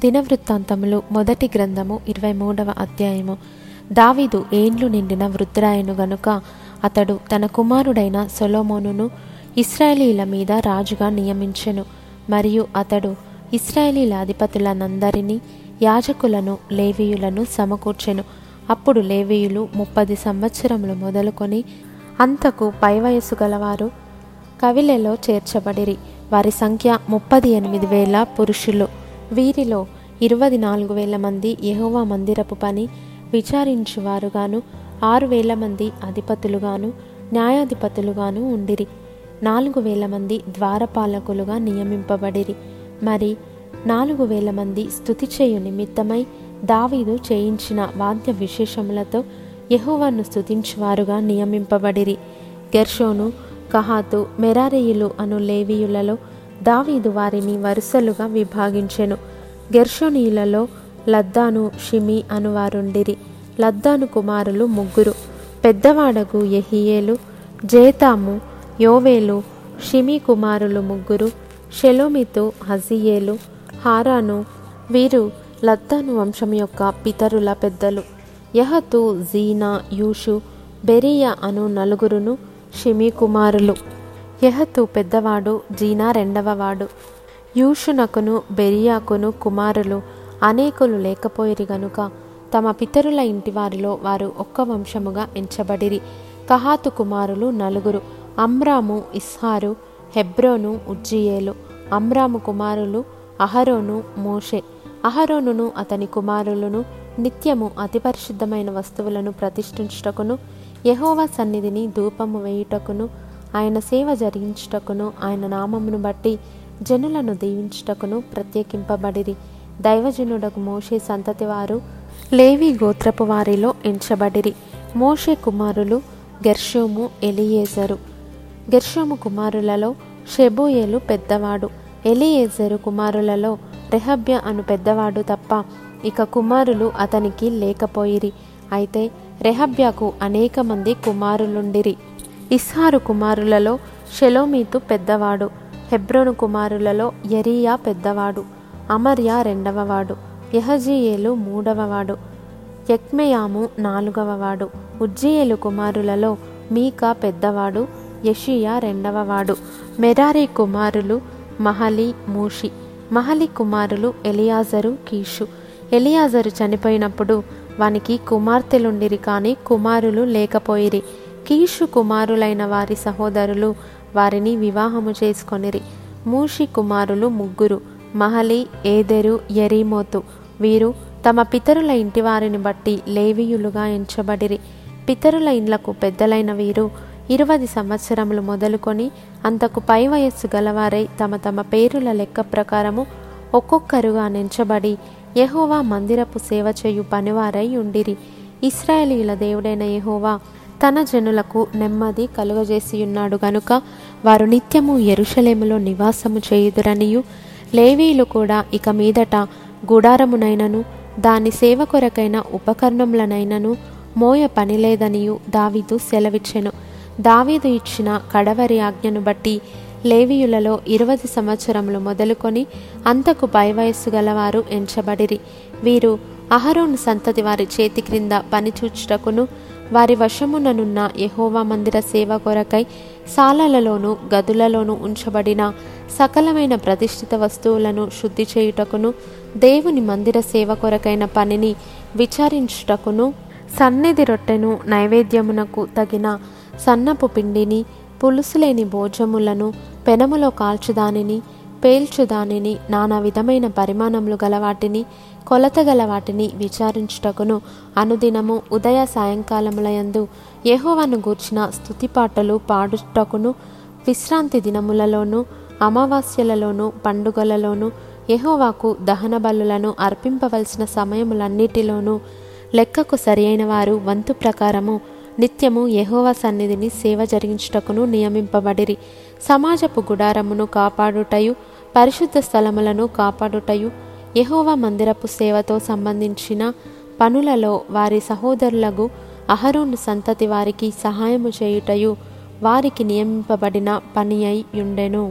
దినవృత్తాంతములు మొదటి గ్రంథము ఇరవై మూడవ అధ్యాయము. దావీదు ఏండ్లు నిండిన వృద్ధురాయను గనుక అతడు తన కుమారుడైన సొలోమోనును ఇస్రాయేలీల మీద రాజుగా నియమించెను. మరియు అతడు ఇస్రాయేలీల అధిపతులనందరినీ యాజకులను లేవీయులను సమకూర్చెను. అప్పుడు లేవీయులు ముప్పది సంవత్సరములు మొదలుకొని అంతకు పై వయస్సు గలవారు కవిలలో చేర్చబడిరి. వారి సంఖ్య ముప్పది ఎనిమిది వేల పురుషులు. వీరిలో ఇరవై నాలుగు వేల మంది యహోవా మందిరపు పని విచారించువారుగాను ఆరు వేల మంది అధిపతులుగాను న్యాయాధిపతులుగాను ఉండిరి. నాలుగు వేల మంది ద్వారపాలకులుగా నియమింపబడిరి. మరి నాలుగు వేల మంది స్థుతి చేయు నిమిత్తమై దావీదు చేయించిన వాద్య విశేషములతో యహోవాను స్థుతించువారుగా నియమింపబడిరి. గెర్షోను కహాతు మెరారేయులు అను లేవీయులలో దావీదు వారిని వరుసలుగా విభాగించెను. గెర్షోనీలలో లద్దాను షిమి అనువారుండిరి. లద్దాను కుమారులు ముగ్గురు. పెద్దవాడగు ఎహియేలు జేతాము యోవేలు షిమి కుమారులు ముగ్గురు షెలోమితు హజియేలు హారాను వీరు లద్దాను వంశం యొక్క పితరుల పెద్దలు. యహతు జీనా యూషు బెరియా అను నలుగురును షిమి కుమారులు. యహతు పెద్దవాడు జీనా రెండవవాడు. యూషునకును బెరియాకును కుమారులు అనేకులు లేకపోయిరి గనుక తమ పితరుల ఇంటి వారిలో వారు ఒక్క వంశముగా ఎంచబడిరి. కహాతు కుమారులు నలుగురు అమ్రాము ఇస్హారు హెబ్రోను ఉజ్జియేలు. అమ్రాము కుమారులు అహరోను మోషే. అహరోనును అతని కుమారులను నిత్యము అతి పరిశుద్ధమైన వస్తువులను ప్రతిష్ఠించుటకును యహోవా సన్నిధిని ధూపము వేయుటకును ఆయన సేవ జరిగించుటకును ఆయన నామమును బట్టి జనులను దీవించుటకును ప్రత్యేకింపబడిరి. దైవజనుడకు మోషే సంతతి వారు లేవి గోత్రపు వారిలో ఎంచబడిరి. మోషే కుమారులు గెర్షోము ఎలియేజరు. గెర్షోము కుమారులలో షెబోయేలు పెద్దవాడు. ఎలియేజరు కుమారులలో రెహబ్య అను పెద్దవాడు తప్ప ఇక కుమారులు అతనికి లేకపోయిరి. అయితే రెహబ్యాకు అనేక మంది కుమారులుండిరి. ఇస్హారు కుమారులలో షెలోమీతు పెద్దవాడు హెబ్రోను కుమారులలో ఎరియా పెద్దవాడు అమర్య రెండవవాడు యహజీయేలు మూడవవాడు యక్మెయాము నాలుగవవాడు ఉజ్జీయేలు కుమారులలో మీకా పెద్దవాడు యషియా రెండవవాడు మెరారి కుమారులు మహలి మూషి మహలి కుమారులు ఎలియాజరు కీషు. ఎలియాజరు చనిపోయినప్పుడు వానికి కుమార్తెలుండిరి కానీ కుమారులు లేకపోయిరి. కీషు కుమారులైన వారి సహోదరులు వారిని వివాహము చేసుకొనిరి. మూషి కుమారులు ముగ్గురు మహలి ఏదెరు ఎరీమోతు వీరు తమ పితరుల ఇంటి వారిని బట్టి లేవీయులుగా ఎంచబడిరి. పితరుల ఇండ్లకు పెద్దలైన వీరు ఇరవై సంవత్సరములు మొదలుకొని అంతకు పై వయస్సు గలవారై తమ తమ పేరుల లెక్క ప్రకారము ఒక్కొక్కరుగా నెంచబడి యహోవా మందిరపు సేవ చేయు పనివారై ఉండిరి. ఇస్రాయేలీల దేవుడైన యహోవా తన జనులకు నెమ్మది కలుగజేసి ఉన్నాడు గనుక వారు నిత్యము ఎరుషలేములో నివాసము చేయుదురనియు లేవీలు కూడా ఇక మీదట గుడారమునైనను దాని సేవ కొరకైన ఉపకరణములనైనను మోయ పనిలేదనియు దావీదు సెలవిచ్చెను. దావీదు ఇచ్చిన కడవరి ఆజ్ఞను బట్టి లేవీయులలో ఇరవై సంవత్సరములు మొదలుకొని అంతకు పై వయస్సు గలవారు ఎంచబడిరి. వీరు అహరోను సంతతి వారి చేతి క్రింద పనిచూచుటకును వారి వశముననున్న యహోవా మందిర సేవ కొరకై సాలలలోను గదులలోను ఉంచబడిన సకలమైన ప్రతిష్ఠిత వస్తువులను శుద్ధి చేయుటకును దేవుని మందిర సేవ కొరకైన పనిని విచారించుటకును సన్నిధి రొట్టెను నైవేద్యమునకు తగిన సన్నపు పిండిని పులుసులేని భోజములను పెనములో కాల్చుదానిని పేల్చుదానిని నానా విధమైన పరిమాణములు గల వాటిని కొలత గల వాటిని విచారించుటకును అనుదినము ఉదయ సాయంకాలములయందు యహోవను గూర్చిన స్థుతిపాటలు పాడుటకును విశ్రాంతి దినములలోనూ అమావాస్యలలోనూ పండుగలలోనూ యహోవాకు దహన బలులను అర్పింపవలసిన సమయములన్నిటిలోనూ లెక్కకు సరియైన వారు వంతు ప్రకారము నిత్యము యహోవా సన్నిధిని సేవ జరిగించుటకును నియమింపబడిరి. సమాజపు గుడారమును కాపాడుటయు పరిశుద్ధ స్థలములను కాపాడుటయు యెహోవా మందిరపు సేవతో సంబంధించిన పనులలో వారి సహోదరులకు అహరోను సంతతి వారికి సహాయము చేయుటయు వారికి నియమింపబడిన పని అయి ఉండెను